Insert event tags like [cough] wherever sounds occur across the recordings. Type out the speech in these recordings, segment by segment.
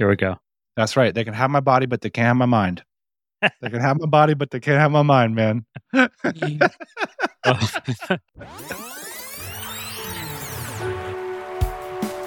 Here we go. That's right. They can have my body, but they can't have my mind. they can have my body, but they can't have my mind, man. [laughs] [laughs] Oh. [laughs]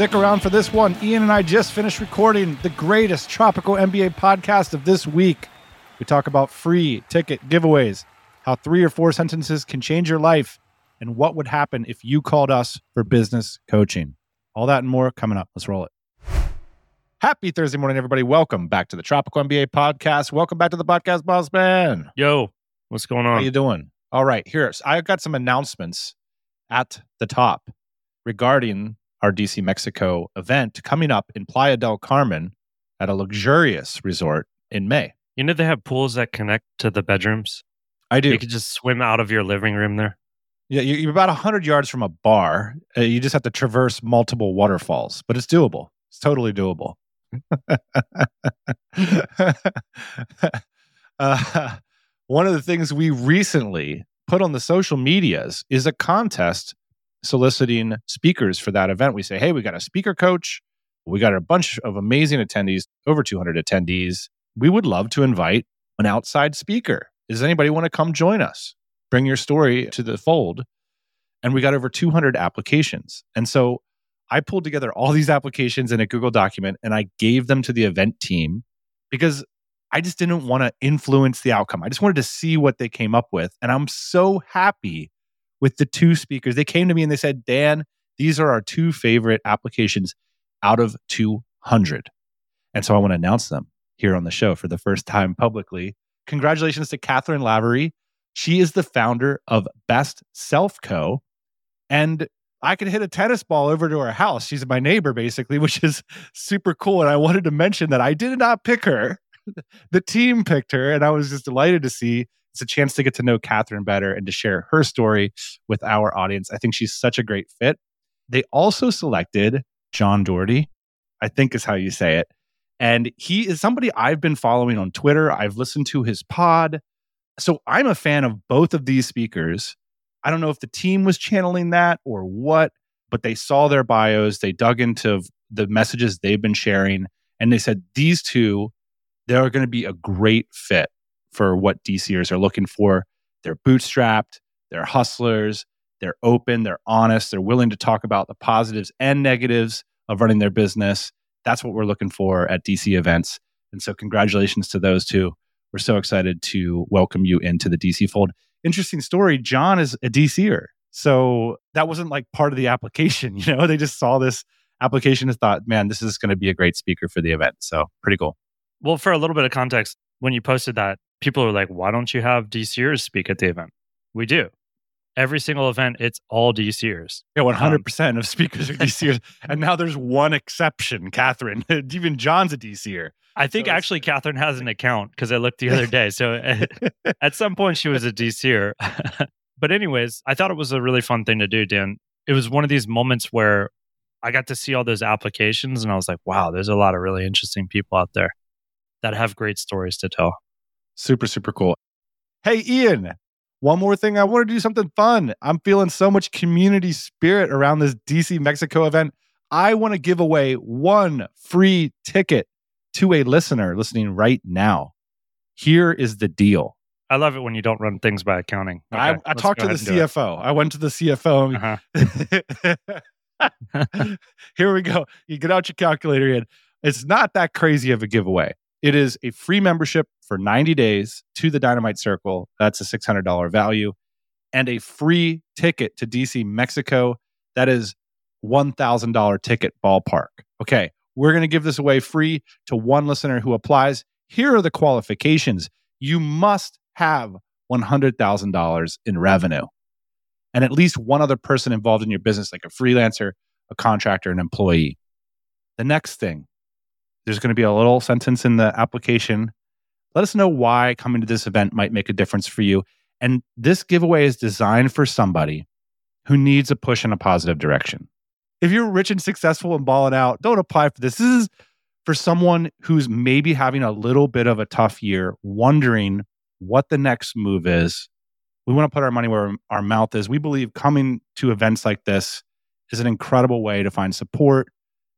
Stick around for this one. Ian and I just finished recording the greatest tropical MBA podcast of this week. We talk about free ticket giveaways, how three or four sentences can change your life, and what would happen if you called us for business coaching. All that and more coming up. Let's roll it. Happy Thursday morning, everybody. Welcome back to the Tropical MBA podcast. Welcome back to the podcast, boss man. Yo, what's going on? How you doing? All right, here's I've got some announcements at the top regarding our DC Mexico event coming up in Playa del Carmen at a luxurious resort in May. You know they have pools that connect to the bedrooms. I do. You could just swim out of your living room there. Yeah, you- you're about 100 yards from a bar. Uh, you just have to traverse multiple waterfalls, but it's doable. It's totally doable. [laughs] uh, one of the things we recently put on the social medias is a contest soliciting speakers for that event. We say, hey, we got a speaker coach. We got a bunch of amazing attendees, over 200 attendees. We would love to invite an outside speaker. Does anybody want to come join us? Bring your story to the fold. And we got over 200 applications. And so I pulled together all these applications in a Google document and I gave them to the event team because I just didn't want to influence the outcome. I just wanted to see what they came up with. And I'm so happy with the two speakers. They came to me and they said, Dan, these are our two favorite applications out of 200. And so I want to announce them here on the show for the first time publicly. Congratulations to Cathryn Lavery. She is the founder of Best Self Co. And I could hit a tennis ball over to her house. She's my neighbor, basically, [laughs] which is super cool. And I wanted to mention that I did not pick her. [laughs] the team picked her, and I was just delighted to see it's a chance to get to know Cathryn better and to share her story with our audience. I think she's such a great fit. They also selected John Doherty, I think is how you say it. And he is somebody I've been following on Twitter. I've listened to his pod. So I'm a fan of both of these speakers. I don't know if the team was channeling that or what, but they saw their bios, they dug into the messages they've been sharing, and they said these two, they're going to be a great fit for what DCers are looking for. They're bootstrapped, they're hustlers, they're open, they're honest, they're willing to talk about the positives and negatives of running their business. That's what we're looking for at DC events. And so, congratulations to those two. We're so excited to welcome you into the DC fold. Interesting story. John is a DCer. So that wasn't like part of the application. [laughs] You know, they just saw this application and thought, man, this is going to be a great speaker for the event. So pretty cool. Well, for a little bit of context, when you posted that, people are like, why don't you have DCers speak at the event? We do. Every single event, it's all DCers. Yeah, um, 100% of speakers are DCers. [laughs] and now there's one exception, Cathryn. [laughs] Even John's a DCer. I think So actually Cathryn has an account because I looked the other day. So [laughs] at some point she was a DCer. but anyways, I thought it was a really fun thing to do, Dan. It was one of these moments where I got to see all those applications and I was like, wow, there's a lot of really interesting people out there that have great stories to tell. Super, super cool. Hey, Ian, one more thing. I want to do something fun. I'm feeling so much community spirit around this DC Mexico event. I want to give away one free ticket to a listener listening right now. Here is the deal. I love it when you don't run things by accounting. I, Okay, I let's talked to the. CFO. I went to the CFO. Uh-huh. [laughs] Here we go. You get out your calculator. It's not that crazy of a giveaway. It is a free membership for 90 days to the Dynamite Circle. That's a $600 value. And a free ticket to DC, Mexico. That is $1,000 ticket ballpark. Okay. We're going to give this away free to one listener who applies. Here are the qualifications you must have $100,000 in revenue and at least one other person involved in your business, like a freelancer, a contractor, an employee. The next thing, There's going to be a little sentence in the application. Let us know why coming to this event might make a difference for you. And this giveaway is designed for somebody who needs a push in a positive direction. If you're rich and successful and balling out, don't apply for this. This is for someone who's maybe having a little bit of a tough year, wondering what the next move is. We want to put our money where our mouth is. We believe coming to events like this is an incredible way to find support,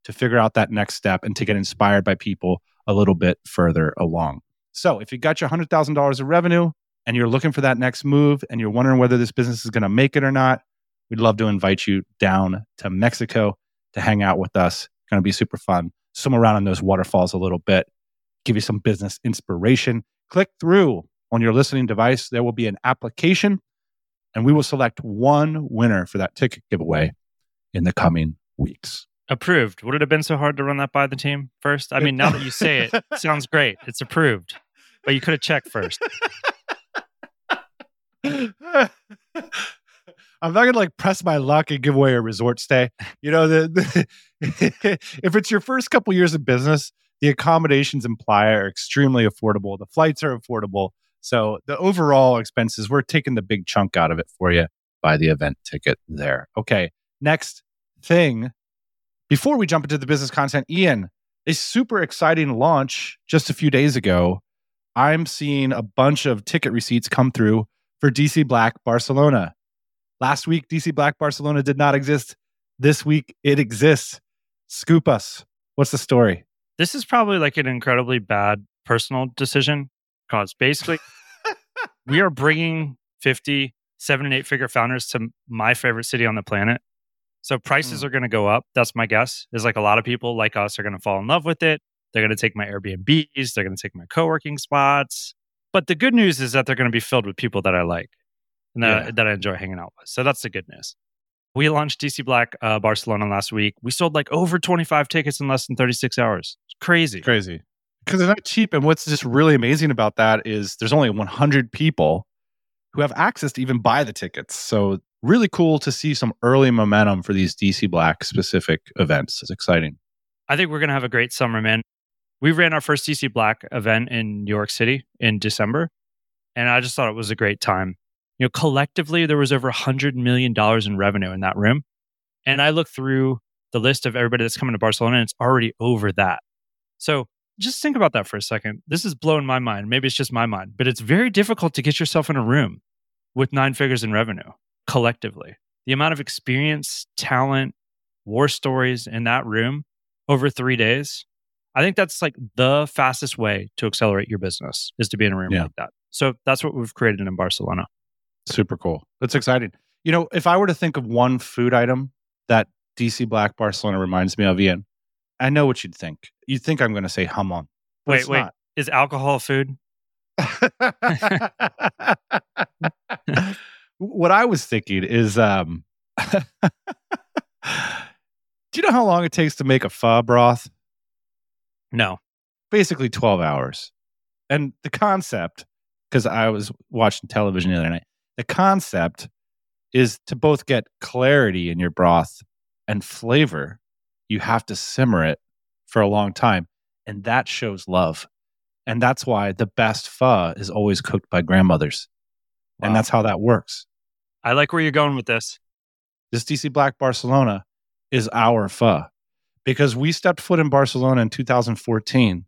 to figure out that next step, and to get inspired by people a little bit further along. So, if you got your $100,000 of revenue and you're looking for that next move and you're wondering whether this business is going to make it or not, we'd love to invite you down to Mexico to hang out with us. Going to be super fun. Swim around in those waterfalls a little bit, give you some business inspiration. Click through on your listening device. There will be an application, and we will select one winner for that ticket giveaway in the coming weeks. Approved. Would it have been so hard to run that by the team first? I mean, now that you say it, it [laughs] sounds great. It's approved, but you could have checked first. [laughs] I'm not gonna like press my luck and give away a resort stay. You know, the, the [laughs] if it's your first couple years of business, the accommodations in Playa are extremely affordable. The flights are affordable. So the overall expenses, we're taking the big chunk out of it for you by the event ticket there. Okay. Next thing, before we jump into the business content, Ian, a super exciting launch just a few days ago. I'm seeing a bunch of ticket receipts come through for DC Black Barcelona. Last week, DC Black Barcelona did not exist. This week, it exists. Scoop us. What's the story? This is probably like an incredibly bad personal decision because basically, [laughs] we are bringing 50, seven and eight figure founders to my favorite city on the planet. So prices Mm. are going to go up. That's my guess. Is like a lot of people like us are going to fall in love with it. They're going to take my Airbnbs. They're going to take my co working spots. But the good news is that they're going to be filled with people that I like and that, Yeah. that I enjoy hanging out with. So that's the good news. We launched DC Black uh, Barcelona last week. We sold like over 25 tickets in less than 36 hours. It's crazy. Crazy. Because they're not cheap. And what's just really amazing about that is there's only 100 people who have access to even buy the tickets. So, really cool to see some early momentum for these DC Black specific events. It's exciting. I think we're going to have a great summer, man. We ran our first DC Black event in New York City in December, and I just thought it was a great time. You know, collectively, there was over $100 million in revenue in that room. And I looked through the list of everybody that's coming to Barcelona, and it's already over that. So just think about that for a second. This is blowing my mind. Maybe it's just my mind, but it's very difficult to get yourself in a room with nine figures in revenue collectively. The amount of experience, talent, war stories in that room over three days. I think that's like the fastest way to accelerate your business is to be in a room Yeah. like that. So that's what we've created in Barcelona. Super cool. That's exciting. You know, if I were to think of one food item that DC Black Barcelona reminds me of, Ian, I know what you'd think. You'd think I'm going to say hamon. Wait, wait. not. Is alcohol food? [laughs] [laughs] [laughs] what I was thinking is um [laughs] Do you know how long it takes to make a pho broth? No. Basically 12 hours. And the concept, because I was watching television the other night, the concept is to both get clarity in your broth and flavor, you have to simmer it for a long time. And that shows love. And that's why the best pho is always cooked by grandmothers. And that's how that works. I like where you're going with this. This DC Black Barcelona is our pho because we stepped foot in Barcelona in 2014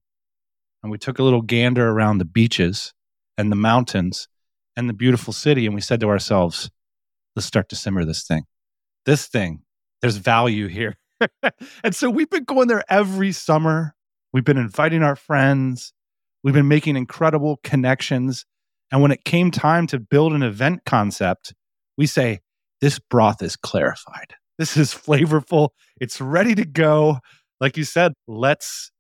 and we took a little gander around the beaches and the mountains and the beautiful city. And we said to ourselves, let's start to simmer this thing. This thing, there's value here. [laughs] and so we've been going there every summer. We've been inviting our friends. We've been making incredible connections. And when it came time to build an event concept, we say, this broth is clarified. This is flavorful. It's ready to go. Like you said, let's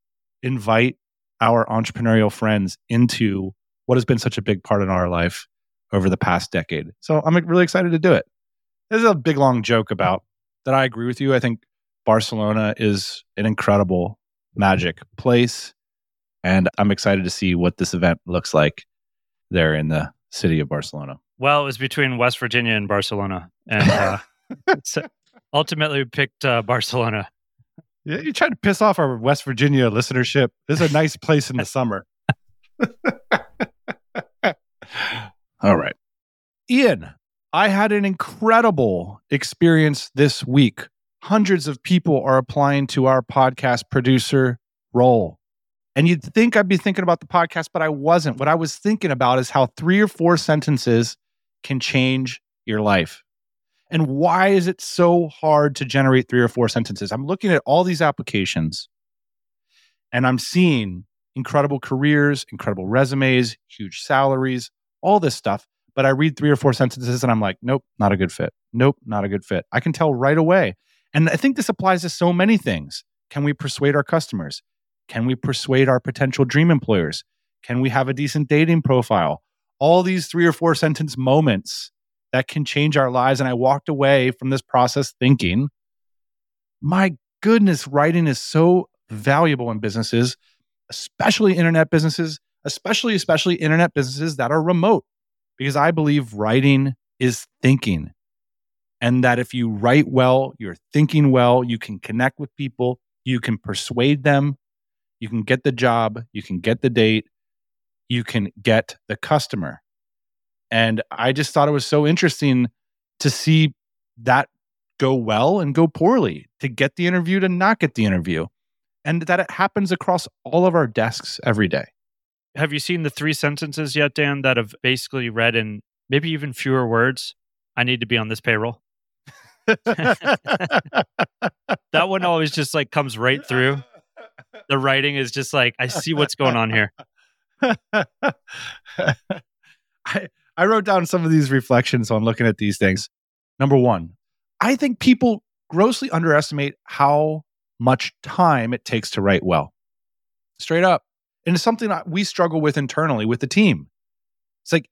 invite our entrepreneurial friends into what has been such a big part in our life over the past decade. So I'm really excited to do it. This is a big, long joke about that. I agree with you. I think Barcelona is an incredible, magic place. And I'm excited to see what this event looks like there in the city of Barcelona. Well, it was between West Virginia and Barcelona. And uh, [laughs] so ultimately we picked uh, Barcelona. Yeah, you trying to piss off our West Virginia listenership. This is a nice place in the summer. [laughs] All right. Ian, I had an incredible experience this week. Hundreds of people are applying to our podcast producer role. And you'd think I'd be thinking about the podcast, but I wasn't. What I was thinking about is how three or four sentences can change your life. And why is it so hard to generate three or four sentences? I'm looking at all these applications and I'm seeing incredible careers, incredible resumes, huge salaries, all this stuff. But I read three or four sentences and I'm like, nope, not a good fit. Nope, not a good fit. I can tell right away. And I think this applies to so many things. Can we persuade our customers? Can we persuade our potential dream employers? Can we have a decent dating profile? All these three or four sentence moments that can change our lives. And I walked away from this process thinking, my goodness, writing is so valuable in businesses, especially internet businesses, especially, especially internet businesses that are remote, because I believe writing is thinking. And that if you write well, you're thinking well, you can connect with people, you can persuade them, you can get the job, you can get the date, you can get the customer. And I just thought it was so interesting to see that go well and go poorly, to get the interview to not get the interview, and that it happens across all of our desks every day. Have you seen the three sentences yet, Dan, that have basically read in maybe even fewer words? I need to be on this payroll. [laughs] that one always just like comes right through. The writing is just like, I see what's going on here. [laughs] I, I wrote down some of these reflections on looking at these things. Number one, I think people grossly underestimate how much time it takes to write well. Straight up. And it's something that we struggle with internally with the team. It's like,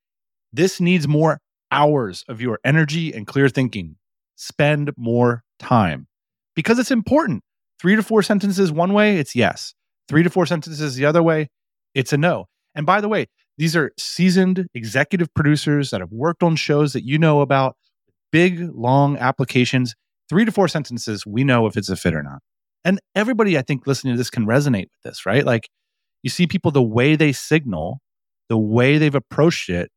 this needs more hours of your energy and clear thinking. Spend more time because it's important. Three to four sentences one way, it's yes. Three to four sentences the other way, it's a no. And by the way, these are seasoned executive producers that have worked on shows that you know about, big, long applications. Three to four sentences, we know if it's a fit or not. And everybody, I think, listening to this can resonate with this, right? Like you see people, the way they signal, the way they've approached it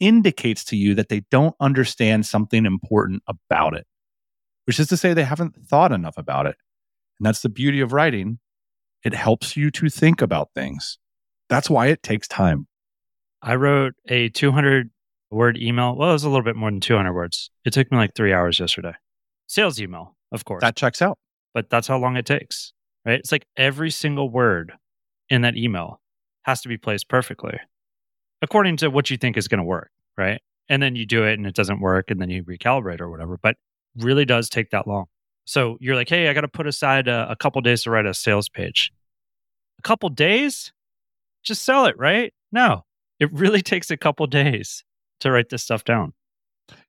indicates to you that they don't understand something important about it, which is to say, they haven't thought enough about it. And that's the beauty of writing. It helps you to think about things. That's why it takes time. I wrote a 200 word email. Well, it was a little bit more than 200 words. It took me like three hours yesterday. Sales email, of course. That checks out. But that's how long it takes, right? It's like every single word in that email has to be placed perfectly according to what you think is going to work, right? And then you do it and it doesn't work and then you recalibrate or whatever. But really does take that long. So you're like, hey, I got to put aside a, a couple days to write a sales page. A couple days? Just sell it, right? No, it really [laughs] takes a couple days to write this stuff down.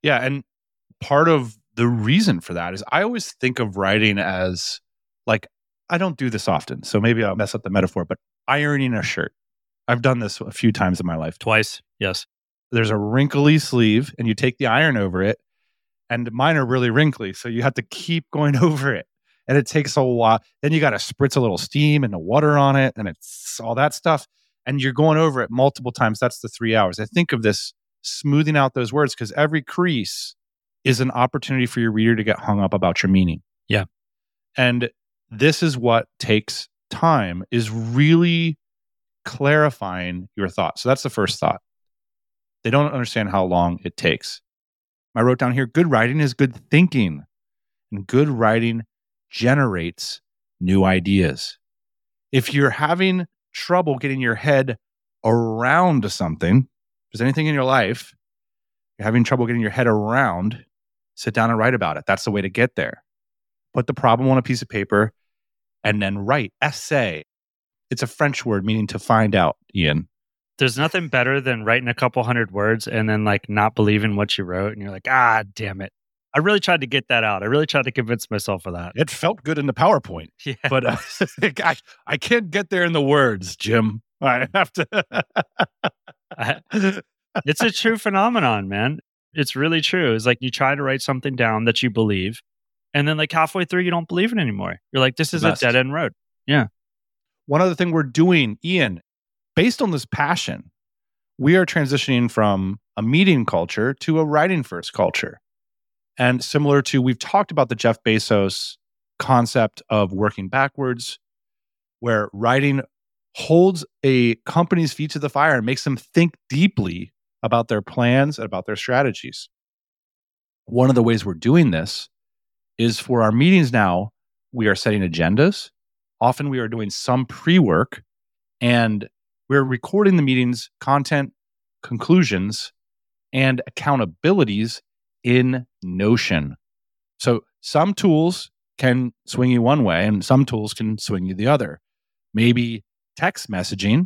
Yeah. And part of the reason for that is I always think of writing as like, I don't do this often. So maybe I'll mess up the metaphor, but ironing a shirt. I've done this a few times in my life. Twice. Yes. There's a wrinkly sleeve and you take the iron over it. And mine are really wrinkly. So you have to keep going [laughs] over it. And it takes a while. Then you got to spritz a little steam and the water on it and it's all that stuff. And you're going over it multiple times. That's the three hours. I think of this smoothing out those words because every crease is an opportunity for your reader to get hung up about your meaning. Yeah. And this is what takes time is really clarifying your thoughts. So that's the first thought. They don't understand how long it takes. I wrote down here good writing is good thinking, and good writing generates new ideas. If you're having trouble getting your head around something, if there's anything in your life you're having trouble getting your head around, sit down and write about it. That's the way to get there. Put the problem on a piece of paper and then write essay. It's a French word meaning to find out, Ian. There's nothing better than writing a couple hundred words and then like not believing what you wrote and you're like, ah, damn it. I really tried to get that out. I really tried to convince myself of that. It felt good in the PowerPoint, [laughs] Yeah. but uh, [laughs] I, I can't get there in the words, Jim. I have to. [laughs] I- it's a true phenomenon, man. It's really true. It's like you try to write something down that you believe, And then like halfway through, you don't believe it anymore. You're like, this is a dead end road. Yeah. One other thing we're doing, Ian, based on this passion, we are transitioning from a meeting culture to a writing first culture. And similar to, we've talked about the Jeff Bezos concept of working backwards, where writing holds a company's feet to the fire and makes them think deeply about their plans and about their strategies. One of the ways we're doing this is for our meetings now, we are setting agendas. Often we are doing some pre work and we're recording the meetings, content, conclusions, and accountabilities in Notion. So some tools can swing you one way and some tools can swing you the other. Maybe text messaging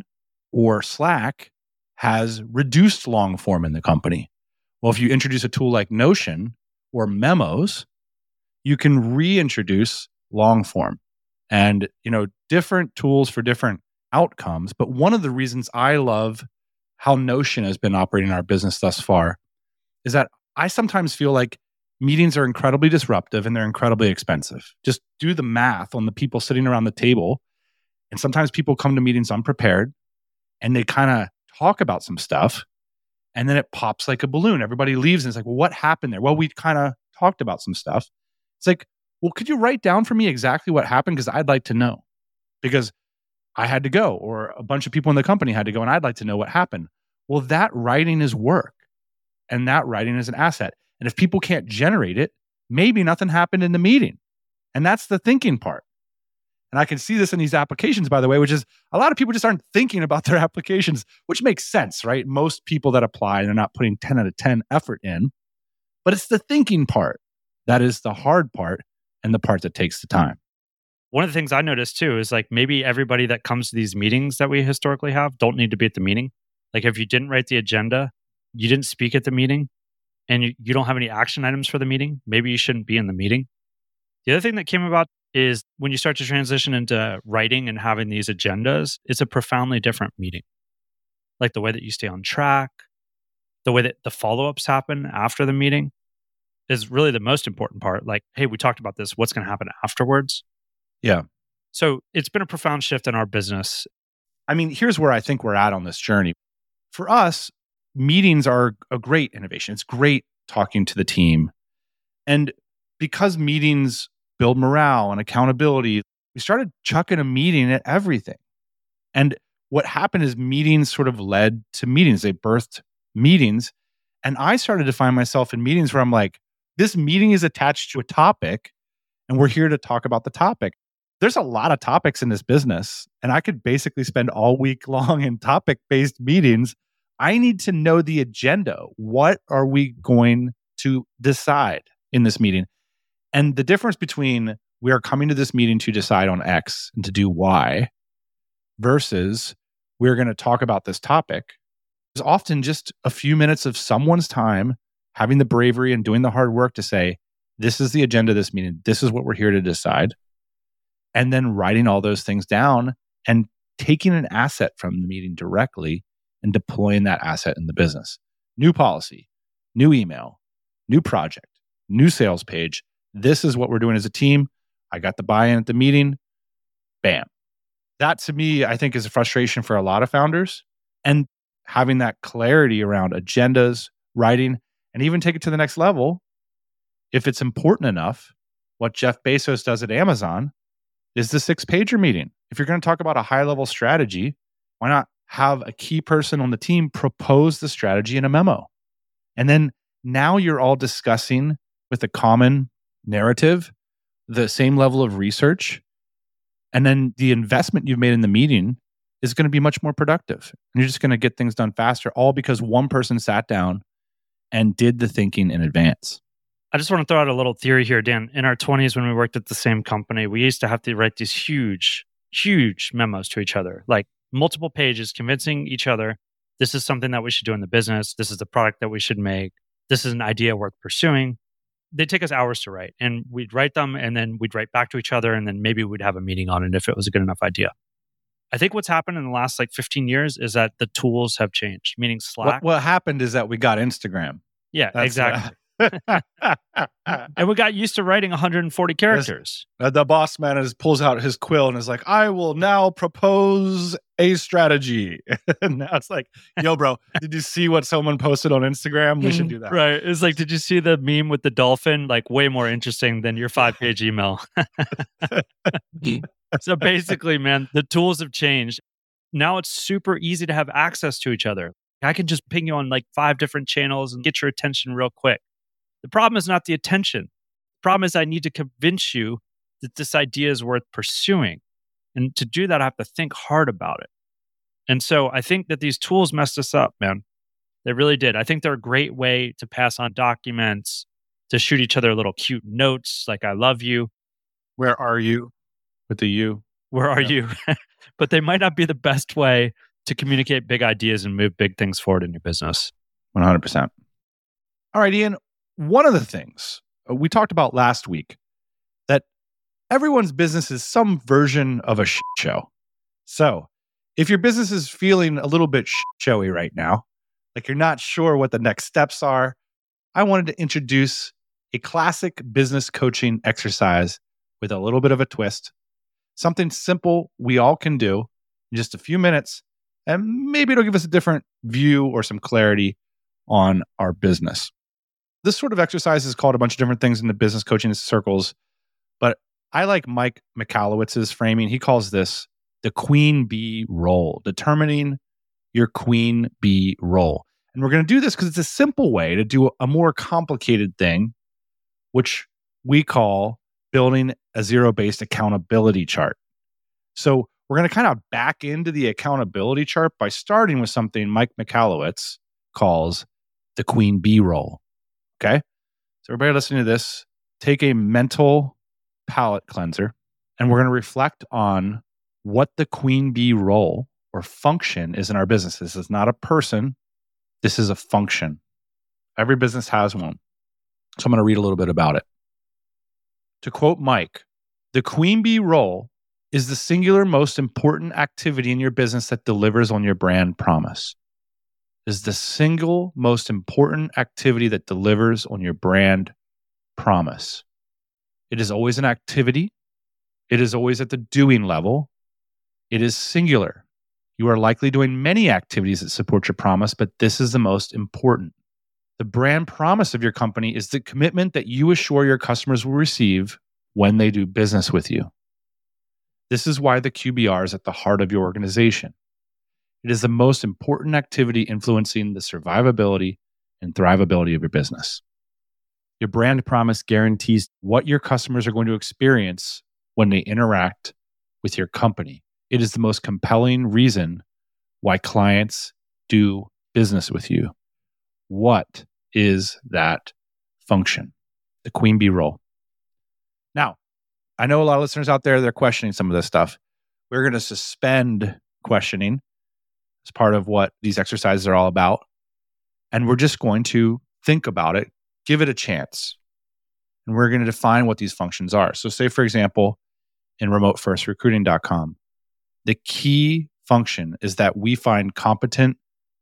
or Slack has reduced long form in the company. Well, if you introduce a tool like Notion or Memos, you can reintroduce long form and you know different tools for different outcomes but one of the reasons i love how notion has been operating our business thus far is that i sometimes feel like meetings are incredibly disruptive and they're incredibly expensive just do the math on the people sitting around the table and sometimes people come to meetings unprepared and they kind of talk about some stuff and then it pops like a balloon everybody leaves and it's like well what happened there well we kind of talked about some stuff it's like well, could you write down for me exactly what happened? Because I'd like to know. Because I had to go, or a bunch of people in the company had to go, and I'd like to know what happened. Well, that writing is work, and that writing is an asset. And if people can't generate it, maybe nothing happened in the meeting. And that's the thinking part. And I can see this in these applications, by the way, which is a lot of people just aren't thinking about [laughs] their applications, which makes sense, right? Most people that apply, they're not putting 10 out of 10 effort in, but it's the thinking part that is the hard part and the part that takes the time. One of the things I noticed too is like maybe everybody that comes to these meetings that we historically have don't need to be at the meeting. Like if you didn't write the agenda, you didn't speak at the meeting, and you, you don't have any action items for the meeting, maybe you shouldn't be in the meeting. The other thing that came about is when you start to transition into writing and having these agendas, it's a profoundly different meeting. Like the way that you stay on track, the way that the follow ups happen after the meeting is really the most important part. Like, hey, we talked about this. What's going to happen afterwards? Yeah. So it's been a profound shift in our business. I mean, here's where I think we're at on this journey. For us, meetings are a great innovation. It's great talking to the team. And because meetings build morale and accountability, we started chucking a meeting at everything. And what happened is meetings sort of led to meetings. They birthed meetings. And I started to find myself in meetings where I'm like, this meeting is attached to a topic, and we're here to talk about the topic. There's a lot of topics in this business, and I could basically spend all week [laughs] long in topic based meetings. I need to know the agenda. What are we going to decide in this meeting? And the difference between we are coming to this meeting to decide on X and to do Y versus we're going to talk about this topic is often just a few minutes of someone's time having the bravery and doing the hard work to say, this is the agenda of this meeting. This is what we're here to decide. And then writing all those things down and taking an asset from the meeting directly and deploying that asset in the business. New policy, new email, new project, new sales page. This is what we're doing as a team. I got the buy in at the meeting. Bam. That to me, I think is a frustration for a lot of founders. And having that clarity around agendas, writing, and even take it to the next level. If it's important enough, what Jeff Bezos does at Amazon is the six pager meeting. If you're going to talk about a high level strategy, why not have a key person on the team propose the strategy in a memo? And then now you're all discussing with a common narrative, the same level of research. And then the investment you've made in the meeting is going to be much more productive. And you're just going to get things done faster, all because one person sat down and did the thinking in advance. I just want to throw out a little theory here, Dan. In our 20s, when we worked at the same company, we used to have to write these huge, huge memos to each other, like multiple pages, convincing each other this is something that we should do in the business. This is the product that we should make. This is an idea worth pursuing. They take us hours to write, and we'd write them, and then we'd write back to each other, and then maybe we'd have a meeting on it if it was a good enough idea. I think what's happened in the last like 15 years is that the tools have changed, meaning Slack. What, what happened is that we got Instagram. yeah, That's, uh, exactly. And we got used to writing 140 characters. Uh, the boss man is pulls out his quill and is like, "I will now propose a strategy." [laughs] and now it's like, "Yo, bro, did you see what someone posted on Instagram? We should do that." Right. It's like, did you see the meme with the dolphin? Like, way more interesting than your five page email. [laughs] so basically, man, the tools have changed. Now it's super easy to have access to each other. I can just ping you on like five different channels and get your attention real quick. The problem is not the attention. The problem is I need to convince you that this idea is worth pursuing. And to do that, I have to think hard about it. And so I think that these tools messed us up, man. They really did. I think they're a great way to pass on documents, to shoot each other little cute notes like I love you. Where are you? With the you. Where are Yeah. you? [laughs] but they might not be the best way to communicate big ideas and move big things forward in your business. 100%. All right, Ian. One of the things uh, we talked about last week that everyone's business is some version of a shit show. So, if your business is feeling a little bit shit showy right now, like you're not sure what the next steps are, I wanted to introduce a classic business coaching exercise with a little bit of a twist. Something simple we all can do in just a few minutes, and maybe it'll give us a different view or some clarity on our business. This sort of exercise is called a bunch of different things in the business coaching circles, but I like Mike Michalowicz's framing. He calls this the queen bee role, determining your queen bee role. And we're going to do this because it's a simple way to do a more complicated thing, which we call building a zero based accountability chart. So we're going to kind of back into the accountability chart by starting with something Mike McAllowitz calls the queen bee role. Okay. So, everybody listening to this, take a mental palate cleanser and we're going to reflect on what the queen bee role or function is in our business. This is not a person, this is a function. Every business has one. So, I'm going to read a little bit about it. To quote Mike, the queen bee role is the singular most important activity in your business that delivers on your brand promise. Is the single most important activity that delivers on your brand promise. It is always an activity. It is always at the doing level. It is singular. You are likely doing many activities that support your promise, but this is the most important. The brand promise of your company is the commitment that you assure your customers will receive when they do business with you. This is why the QBR is at the heart of your organization. It is the most important activity influencing the survivability and thrivability of your business. Your brand promise guarantees what your customers are going to experience when they interact with your company. It is the most compelling reason why clients do business with you. What is that function? The queen bee role. Now, I know a lot of listeners out there, they're questioning some of this stuff. We're going to suspend questioning as part of what these exercises are all about. And we're just going to think about it, give it a chance. And we're going to define what these functions are. So, say, for example, in remotefirstrecruiting.com, the key function is that we find competent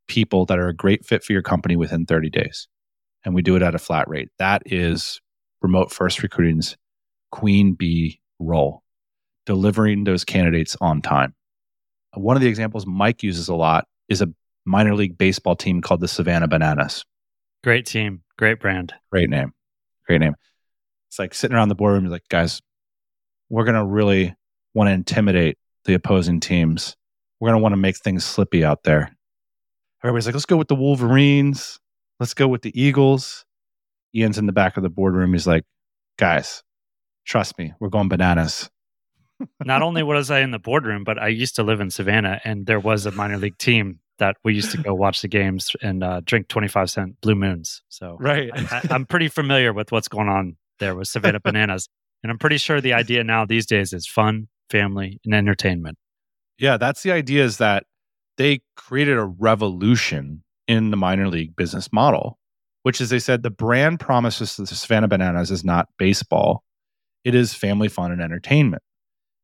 people that are a great fit for your company within 30 days. And we do it at a flat rate. That is Remote First Recruiting's queen bee role, delivering those candidates on time. One of the examples Mike uses a lot is a minor league baseball team called the Savannah Bananas. Great team, great brand. Great name. Great name. It's like sitting around the boardroom, like, guys, we're going to really want to intimidate the opposing teams. We're going to want to make things slippy out there. Everybody's like, let's go with the Wolverines. Let's go with the Eagles. Ian's in the back of the boardroom. He's like, guys, trust me, we're going bananas. Not only was I in the boardroom, but I used to live in Savannah, and there was a minor league team that we used to go [laughs] watch the games and uh, drink 25 cent Blue Moons. So Right. I, I'm pretty familiar with what's going on there with Savannah [laughs] Bananas. And I'm pretty sure the idea now these days is fun, family, and entertainment. Yeah, that's the idea is that they created a revolution in the minor league business model, which is they said the brand promises to the Savannah Bananas is not baseball, it is family fun and entertainment.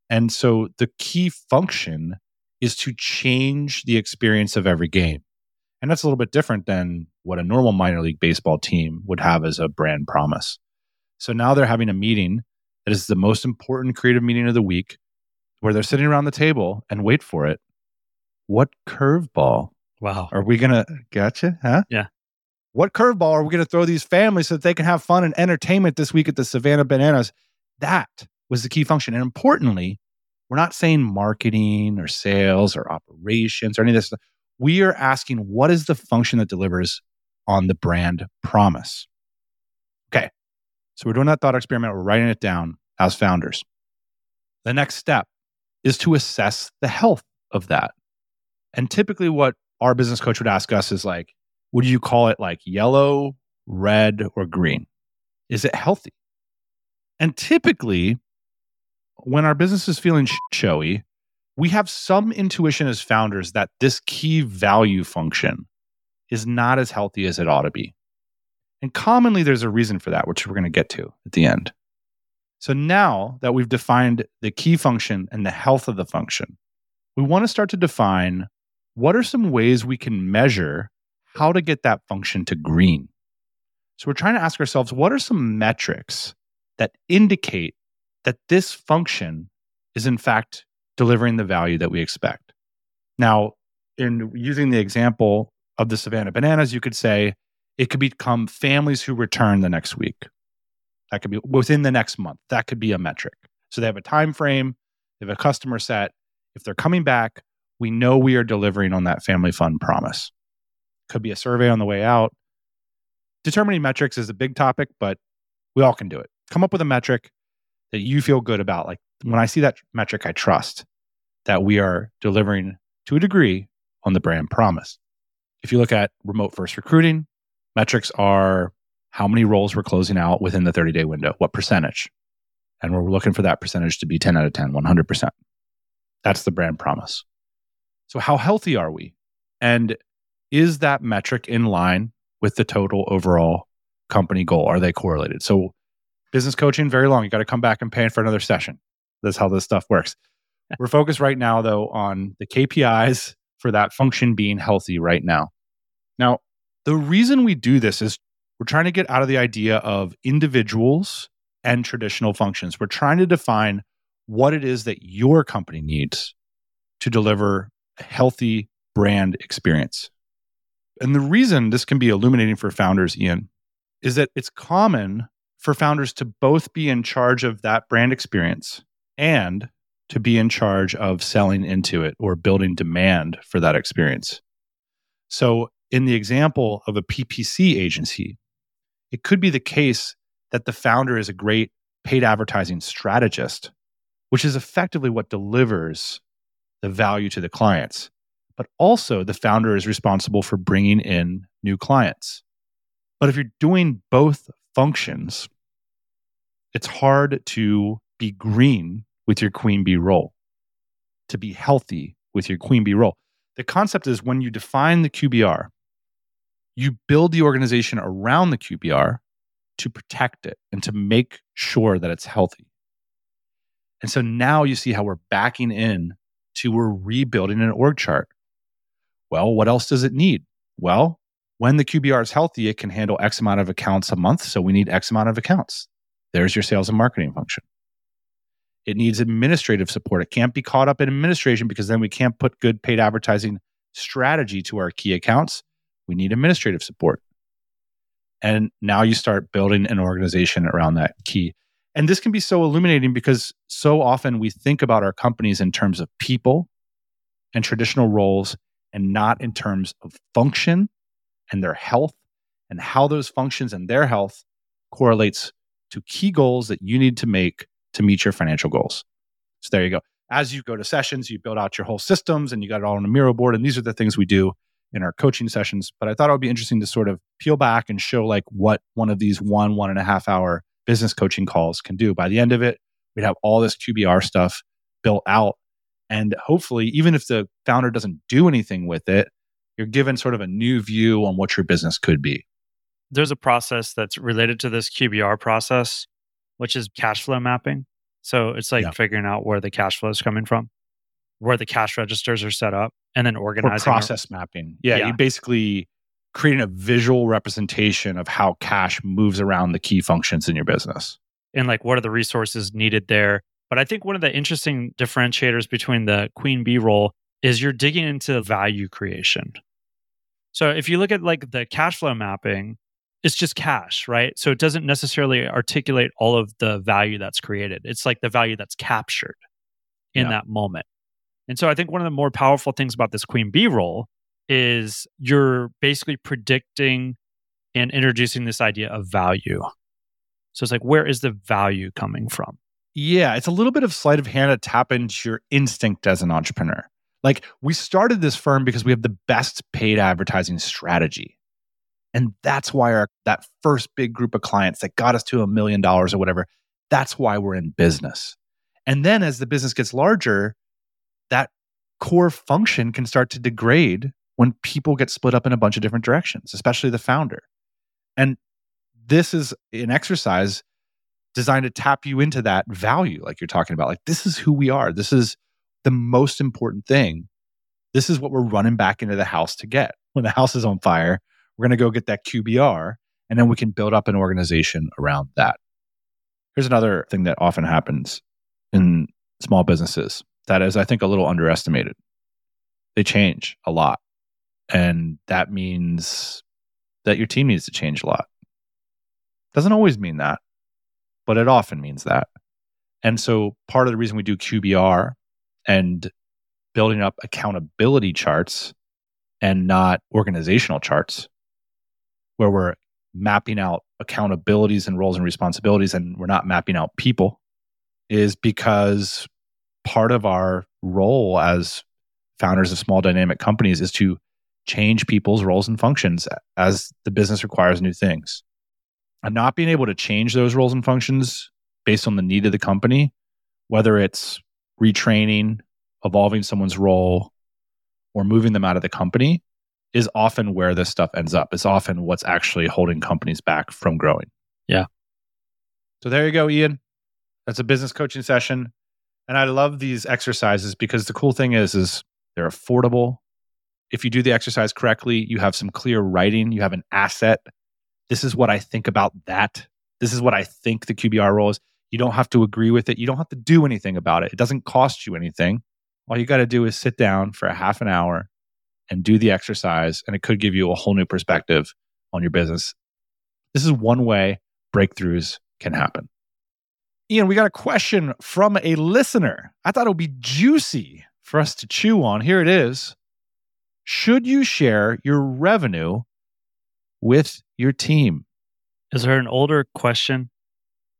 And so the key function is to change the experience of every game. And that's a little bit different than what a normal minor league baseball team would have as a brand promise. So now they're having a meeting that is the most important creative meeting of the week where they're sitting around the table and wait for it. What curveball Wow. are we going to gotcha? Huh? Yeah. What curveball are we going to throw these families so that they can have fun and entertainment this week at the Savannah Bananas? That was the key function. And importantly, we're not saying marketing or sales or operations or any of this. We are asking what is the function that delivers on the brand promise? Okay. So we're doing that thought experiment. We're writing it down as founders. The next step is to assess the health of that. And typically, what our business coach would ask us is like, would you call it like yellow, red, or green? Is it healthy? And typically, when our business is feeling showy, we have some intuition as founders that this key value function is not as healthy as it ought to be. And commonly, there's a reason for that, which we're going to get to at the end. So now that we've defined the key function and the health of the function, we want to start to define what are some ways we can measure how to get that function to green. So we're trying to ask ourselves what are some metrics that indicate that this function is in fact delivering the value that we expect. Now, in using the example of the Savannah Bananas, you could say it could become families who return the next week. That could be within the next month. That could be a metric. So they have a time frame, they have a customer set. If they're coming back, we know we are delivering on that family fun promise. Could be a survey on the way out. Determining metrics is a big topic, but we all can do it. Come up with a metric that you feel good about. Like when I see that metric, I trust that we are delivering to a degree on the brand promise. If you look at remote first recruiting, metrics are how many roles we're closing out within the 30 day window, what percentage. And we're looking for that percentage to be 10 out of 10, 100%. That's the brand promise. So, how healthy are we? And is that metric in line with the total overall company goal? Are they correlated? So, business coaching, very long. You got to come back and pay for another session. That's how this stuff works. [laughs] We're focused right now, though, on the KPIs for that function being healthy right now. Now, the reason we do this is we're trying to get out of the idea of individuals and traditional functions. We're trying to define what it is that your company needs to deliver a healthy brand experience. And the reason this can be illuminating for founders, Ian, is that it's common for founders to both be in charge of that brand experience and to be in charge of selling into it or building demand for that experience. So, in the example of a PPC agency, it could be the case that the founder is a great paid advertising strategist, which is effectively what delivers the value to the clients. But also, the founder is responsible for bringing in new clients. But if you're doing both functions, it's hard to be green with your queen bee role, to be healthy with your queen bee role. The concept is when you define the QBR, you build the organization around the QBR to protect it and to make sure that it's healthy. And so now you see how we're backing in to we're rebuilding an org chart. Well, what else does it need? Well, when the QBR is healthy, it can handle X amount of accounts a month. So we need X amount of accounts. There's your sales and marketing function. It needs administrative support. It can't be caught up in administration because then we can't put good paid advertising strategy to our key accounts. We need administrative support. And now you start building an organization around that key. And this can be so illuminating because so often we think about our companies in terms of people and traditional roles and not in terms of function and their health and how those functions and their health correlates to key goals that you need to make to meet your financial goals. So there you go. As you go to sessions, you build out your whole systems and you got it all on a Miro board. And these are the things we do in our coaching sessions. But I thought it would be interesting to sort of peel back and show like what one of these one, one and a half hour business coaching calls can do. By the end of it, we'd have all this QBR stuff built out. And hopefully, even if the founder doesn't do anything with it, you're given sort of a new view on what your business could be. There's a process that's related to this QBR process, which is cash flow mapping. So it's like Yeah. figuring out where the cash flow is coming from, where the cash registers are set up, and then Or organizing. process mapping. Yeah, Yeah. you basically creating a visual representation of how cash moves around the key functions in your business. And like, what are the resources needed there? But I think one of the interesting differentiators between the queen bee role is you're digging into value creation. So if you look at like the cash flow mapping, it's just cash, right? So it doesn't necessarily articulate all of the value that's created. It's like the value that's captured in Yeah. that moment. And so I think one of the more powerful things about this queen bee role is you're basically predicting and introducing this idea of value. So it's like, where is the value coming from? Yeah, it's a little bit of sleight of hand to tap into your instinct as an entrepreneur. Like we started this firm because we have the best paid advertising strategy. And that's why our that first big group of clients that got us to a million dollars or whatever, that's why we're in business. And then as the business gets larger, that core function can start to degrade when people get split up in a bunch of different directions, especially the founder. And this is an exercise designed to tap you into that value, like you're talking about. Like, this is who we are. This is the most important thing. This is what we're running back into the house to get. When the house is on fire, we're going to go get that QBR, and then we can build up an organization around that. Here's another thing that often happens in small businesses that is, I think, a little underestimated. They change a lot. And that means that your team needs to change a lot. Doesn't always mean that, but it often means that. And so part of the reason we do QBR and building up accountability charts and not organizational charts, where we're mapping out accountabilities and roles and responsibilities and we're not mapping out people, is because part of our role as founders of small dynamic companies is to change people's roles and functions as the business requires new things. And not being able to change those roles and functions based on the need of the company, whether it's retraining, evolving someone's role, or moving them out of the company, is often where this stuff ends up. It's often what's actually holding companies back from growing. Yeah. So there you go, Ian. That's a business coaching session. And I love these exercises because the cool thing is, is they're affordable. If you do the exercise correctly, you have some clear writing, you have an asset. This is what I think about that. This is what I think the QBR role is. You don't have to agree with it. You don't have to do anything about it. It doesn't cost you anything. All you got to do is sit down for a half an hour and do the exercise, and it could give you a whole new perspective on your business. This is one way breakthroughs can happen. Ian, we got a question from a listener. I thought it would be juicy for us to chew on. Here it is. Should you share your revenue with your team? Is there an older question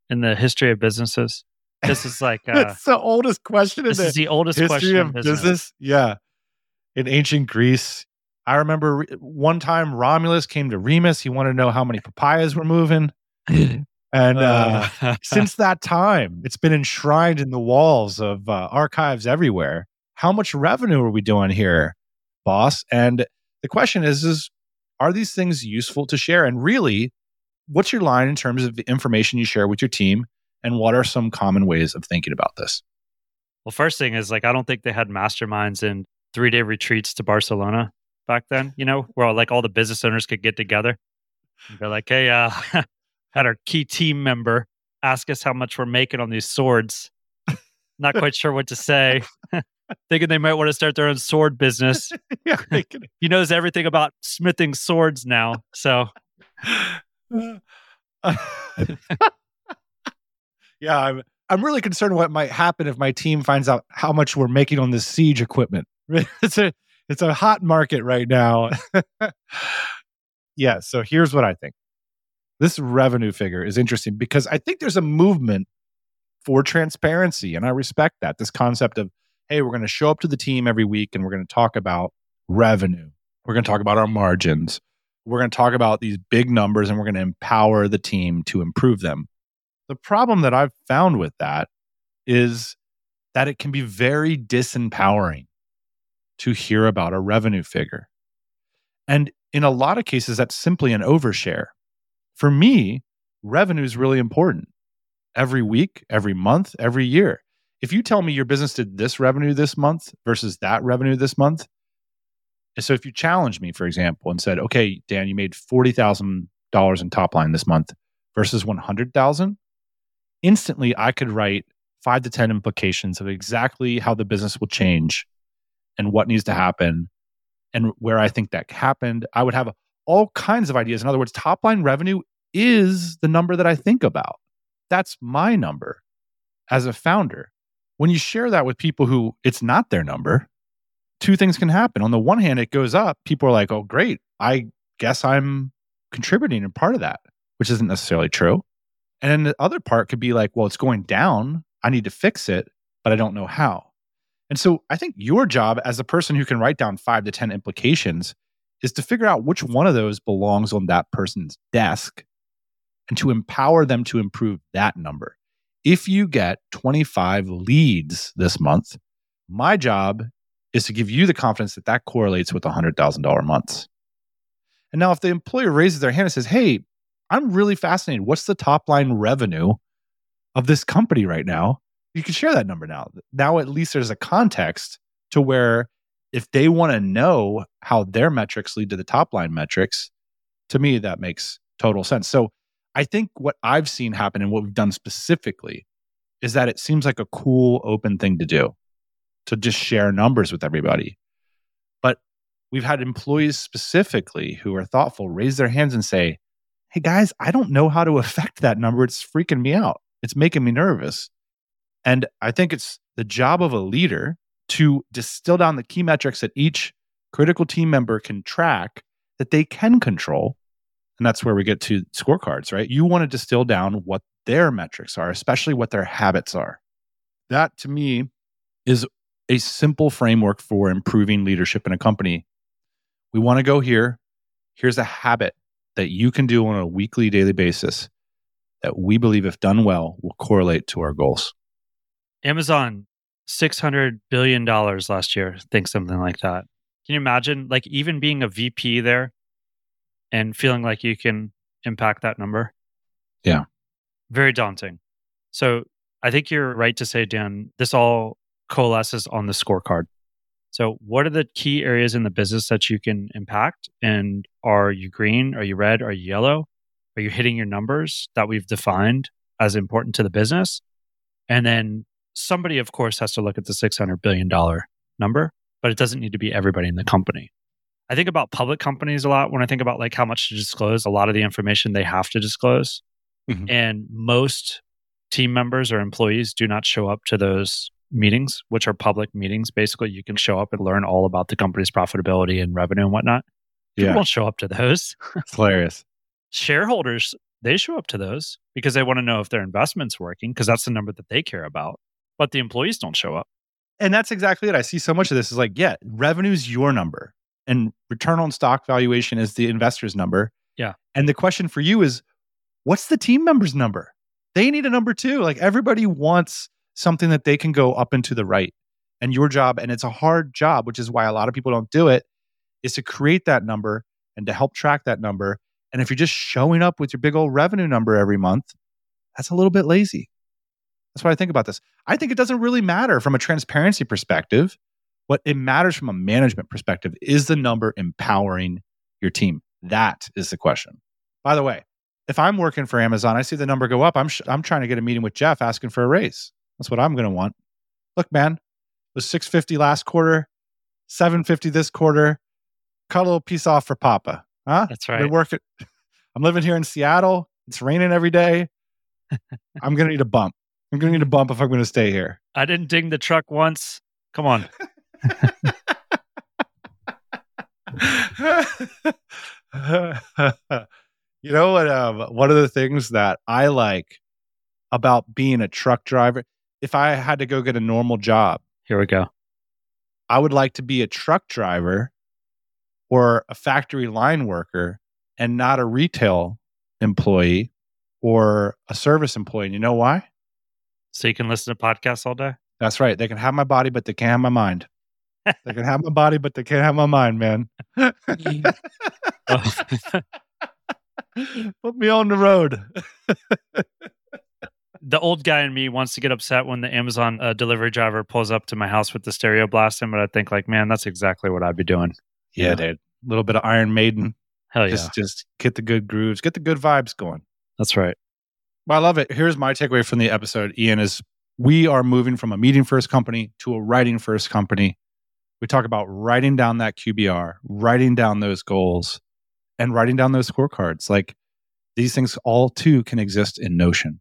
in the history of businesses? This is like [laughs] uh, it's the oldest question in this the is the oldest history question of in business. business. Yeah. In ancient Greece, I remember one time Romulus came to Remus. He wanted to know how many papayas were moving. [laughs] And uh, Uh, since that time, it's been enshrined in the walls of uh, archives everywhere. How much revenue are we doing here, boss? And the question is, is are these things useful to share? And really, what's your line in terms of the information you share with your team? And what are some common ways of thinking about this? well, first thing is like I don't think they had masterminds and three day retreats to Barcelona back then. You know, where like all the business owners could get together. And be like, hey, uh, [laughs] had our key team member ask us how much we're making on these swords. Not [laughs] quite sure what to say. [laughs] Thinking they might want to start their own sword business. yeah, He knows everything about smithing swords now. So yeah, I'm I'm really concerned what might happen if my team finds out how much we're making on this siege equipment. [laughs] it's a it's a hot market right now. [laughs] yeah, so here's what I think. This revenue figure is interesting because I think there's a movement for transparency and I respect that. This concept of hey, we're going to show up to the team every week and we're going to talk about revenue. We're going to talk about our margins. We're going to talk about these big numbers and we're going to empower the team to improve them. The problem that I've found with that is that it can be very disempowering to hear about a revenue figure. And in a lot of cases, that's simply an overshare. For me, revenue is really important every week, every month, every year. If you tell me your business did this revenue this month versus that revenue this month, so if you challenged me, for example, and said, okay, Dan, you made $40,000 in top line this month versus 100,000, instantly I could write five to 10 implications of exactly how the business will change and what needs to happen and where I think that happened. I would have all kinds of ideas. In other words, top line revenue is the number that I think about. That's my number as a founder. When you share that with people who it's not their number, two things can happen. On the one hand, it goes up. People are like, oh, great. I guess I'm contributing and part of that, which isn't necessarily true. And then the other part could be like, well, it's going down. I need to fix it, but I don't know how. And so I think your job as a person who can write down five to 10 implications is to figure out which one of those belongs on that person's desk and to empower them to improve that number. If you get 25 leads this month, my job is to give you the confidence that that correlates with $100,000 months. And now, if the employer raises their hand and says, Hey, I'm really fascinated. What's the top line revenue of this company right now? You can share that number now. Now, at least there's a context to where if they want to know how their metrics lead to the top line metrics, to me, that makes total sense. So, I think what I've seen happen and what we've done specifically is that it seems like a cool, open thing to do to just share numbers with everybody. But we've had employees specifically who are thoughtful raise their hands and say, Hey guys, I don't know how to [laughs] affect that number. It's freaking me out. It's making me nervous. And I think it's the job of a leader to distill down the key metrics that each critical team member can track that they can control and that's where we get to scorecards, right? You want to distill down what their metrics are, especially what their habits are. That to me is a simple framework for improving leadership in a company. We want to go here. Here's a habit that you can do on a weekly, daily basis that we believe, if done well, will correlate to our goals. Amazon, $600 billion last year, think something like that. Can you imagine, like, even being a VP there, and feeling like you can impact that number. Yeah. Very daunting. So I think you're right to say, Dan, this all coalesces on the scorecard. So, what are the key areas in the business that you can impact? And are you green? Are you red? Are you yellow? Are you hitting your numbers that we've defined as important to the business? And then somebody, of course, has to look at the $600 billion number, but it doesn't need to be everybody in the company. I think about public companies a lot when I think about like how much to disclose, a lot of the information they have to disclose. Mm-hmm. And most team members or employees do not show up to those meetings, which are public meetings. Basically, you can show up and learn all about the company's profitability and revenue and whatnot. People yeah. won't show up to those. it's hilarious. Shareholders, they show up to those because they want to know if their investment's working because that's the number that they care about. But the employees don't show up. And that's exactly it. I see so much of this is like, yeah, revenue's your number and return on stock valuation is the investor's number. Yeah. And the question for you is what's the team member's number? They need a number too. Like everybody wants something that they can go up and to the right. And your job, and it's a hard job, which is why a lot of people don't do it, is to create that number and to help track that number. And if you're just showing up with your big old revenue number every month, that's a little bit lazy. That's what I think about this. I think it doesn't really matter from a transparency perspective what it matters from a management perspective is the number empowering your team. That is the question. By the way, if I'm working for Amazon, I see the number go up. I'm sh- I'm trying to get a meeting with Jeff asking for a raise. That's what I'm going to want. Look, man, it was 650 last quarter, 750 this quarter. Cut a little piece off for Papa. Huh? That's right. Been working. [laughs] I'm living here in Seattle. It's raining every day. [laughs] I'm going to need a bump. I'm going to need a bump if I'm going to stay here. I didn't ding the truck once. Come on. you know what? Um, one of the things that I like about being a truck driver, if I had to go get a normal job, here we go. I would like to be a truck driver or a factory line worker and not a retail employee or a service employee. And you know why? So you can listen to podcasts all day? That's right. They can have my body, but they can't have my mind they can have my body, but they can't have my mind, man. [laughs] Put me on the road. [laughs] the old guy in me wants to get upset when the Amazon uh, delivery driver pulls up to my house with the stereo blasting, but I think like, man, that's exactly what I'd be doing. Yeah, Yeah. dude. A little bit of Iron Maiden. Hell yeah. Just just get the good grooves, get the good vibes going. That's right. Well, I love it. Here's my takeaway from the episode, Ian, is we are moving from a meeting first company to a writing first company. We talk about writing down that QBR, writing down those goals, and writing down those scorecards. Like these things all too can exist in Notion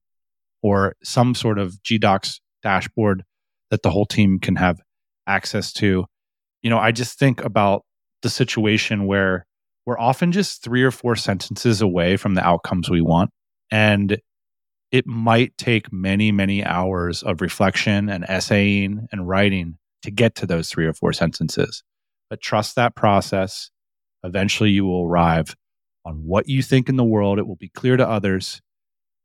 or some sort of GDocs dashboard that the whole team can have access to. You know, I just think about the situation where we're often just three or four sentences away from the outcomes we want. And it might take many, many hours of reflection and essaying and writing to get to those three or four sentences. But trust that process. Eventually, you will arrive on what you think in the world. It will be clear to others.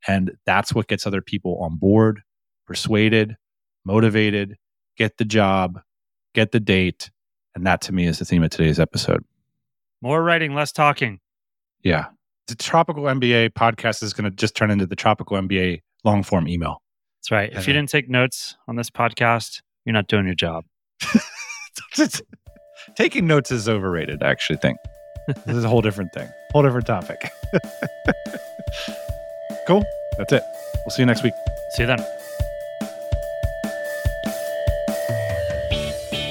And that's what gets other people on board, persuaded, motivated, get the job, get the date. And that to me is the theme of today's episode. More writing, less talking. Yeah. The Tropical MBA podcast is going to just turn into the Tropical MBA long form email. That's right. If you didn't take notes on this podcast, you're not doing your job. [laughs] Taking notes is overrated, I actually think. this is a whole different thing, whole different topic. [laughs] cool. That's it. We'll see you next week. See you then.